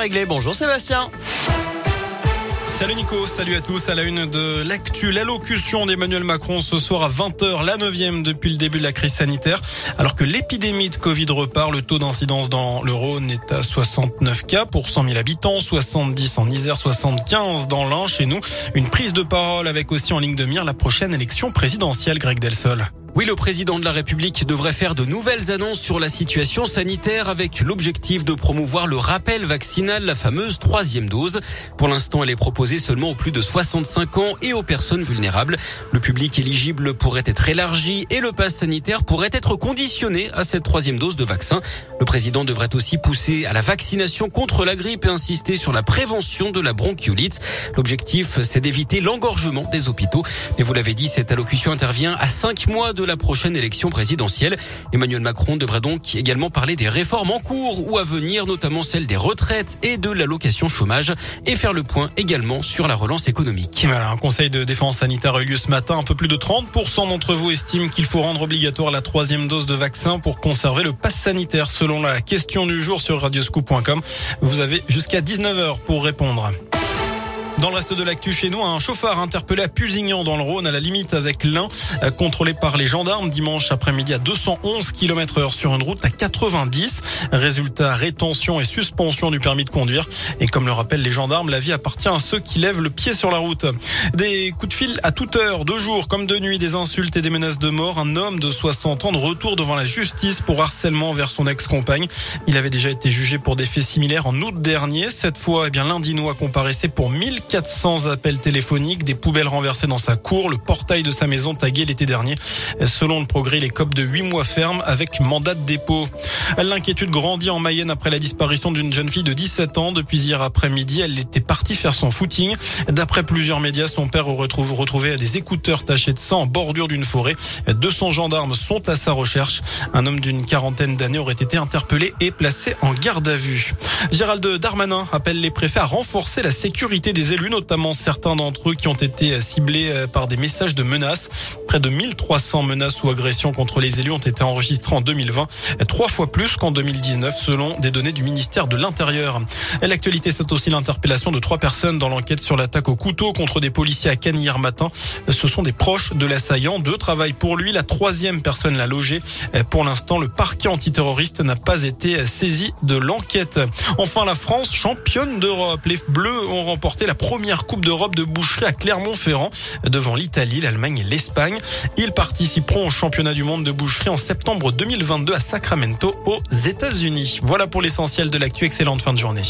Réglé. Bonjour Sébastien. Salut Nico, salut à tous. À la une de l'actu, l'allocution d'Emmanuel Macron ce soir à 20h, la neuvième depuis le début de la crise sanitaire. Alors que l'épidémie de Covid repart, le taux d'incidence dans le Rhône est à 69 cas pour 100 000 habitants, 70 en Isère, 75 dans l'Ain chez nous. Une prise de parole avec aussi en ligne de mire la prochaine élection présidentielle, Greg Delsol. Oui, le président de la République devrait faire de nouvelles annonces sur la situation sanitaire avec l'objectif de promouvoir le rappel vaccinal, la fameuse troisième dose. Pour l'instant, elle est proposée seulement aux plus de 65 ans et aux personnes vulnérables. Le public éligible pourrait être élargi et le pass sanitaire pourrait être conditionné à cette troisième dose de vaccin. Le président devrait aussi pousser à la vaccination contre la grippe et insister sur la prévention de la bronchiolite. L'objectif, c'est d'éviter l'engorgement des hôpitaux. Mais vous l'avez dit, cette allocution intervient à cinq mois de la prochaine élection présidentielle. Emmanuel Macron devrait donc également parler des réformes en cours ou à venir, notamment celle des retraites et de l'allocation chômage et faire le point également sur la relance économique. Un conseil de défense sanitaire a eu lieu ce matin. Un peu plus de 30% d'entre vous estiment qu'il faut rendre obligatoire la troisième dose de vaccin pour conserver le pass sanitaire selon la question du jour sur radioscoop.com. Vous avez jusqu'à 19h pour répondre. Dans le reste de l'actu chez nous, un chauffard interpellé à Pusignan dans le Rhône à la limite avec l'un contrôlé par les gendarmes dimanche après-midi à 211 km heure sur une route à 90. Résultat, rétention et suspension du permis de conduire. Et comme le rappellent les gendarmes, la vie appartient à ceux qui lèvent le pied sur la route. Des coups de fil à toute heure, de jour comme de nuit, des insultes et des menaces de mort. Un homme de 60 ans de retour devant la justice pour harcèlement vers son ex-compagne. Il avait déjà été jugé pour des faits similaires en août dernier. Cette fois, eh bien, l'Indinois comparaissait pour 1000 400 appels téléphoniques, des poubelles renversées dans sa cour, le portail de sa maison tagué l'été dernier. Selon le progrès, les copes de 8 mois ferme avec mandat de dépôt. L'inquiétude grandit en Mayenne après la disparition d'une jeune fille de 17 ans. Depuis hier après-midi, elle était partie faire son footing. D'après plusieurs médias, son père retrouve, retrouvé des écouteurs tachés de sang en bordure d'une forêt. 200 gendarmes sont à sa recherche. Un homme d'une quarantaine d'années aurait été interpellé et placé en garde à vue. Gérald Darmanin appelle les préfets à renforcer la sécurité des notamment certains d'entre eux qui ont été ciblés euh, par des messages de menaces. Près de 1300 menaces ou agressions contre les élus ont été enregistrées en 2020, trois fois plus qu'en 2019 selon des données du ministère de l'Intérieur. L'actualité, c'est aussi l'interpellation de trois personnes dans l'enquête sur l'attaque au couteau contre des policiers à Cannes hier matin. Ce sont des proches de l'assaillant. Deux travaillent pour lui. La troisième personne l'a logé. Pour l'instant, le parquet antiterroriste n'a pas été saisi de l'enquête. Enfin, la France, championne d'Europe. Les Bleus ont remporté la première Coupe d'Europe de boucherie à Clermont-Ferrand devant l'Italie, l'Allemagne et l'Espagne. Ils participeront au championnat du monde de boucherie en septembre 2022 à Sacramento aux États-Unis. Voilà pour l'essentiel de l'actu. Excellente fin de journée.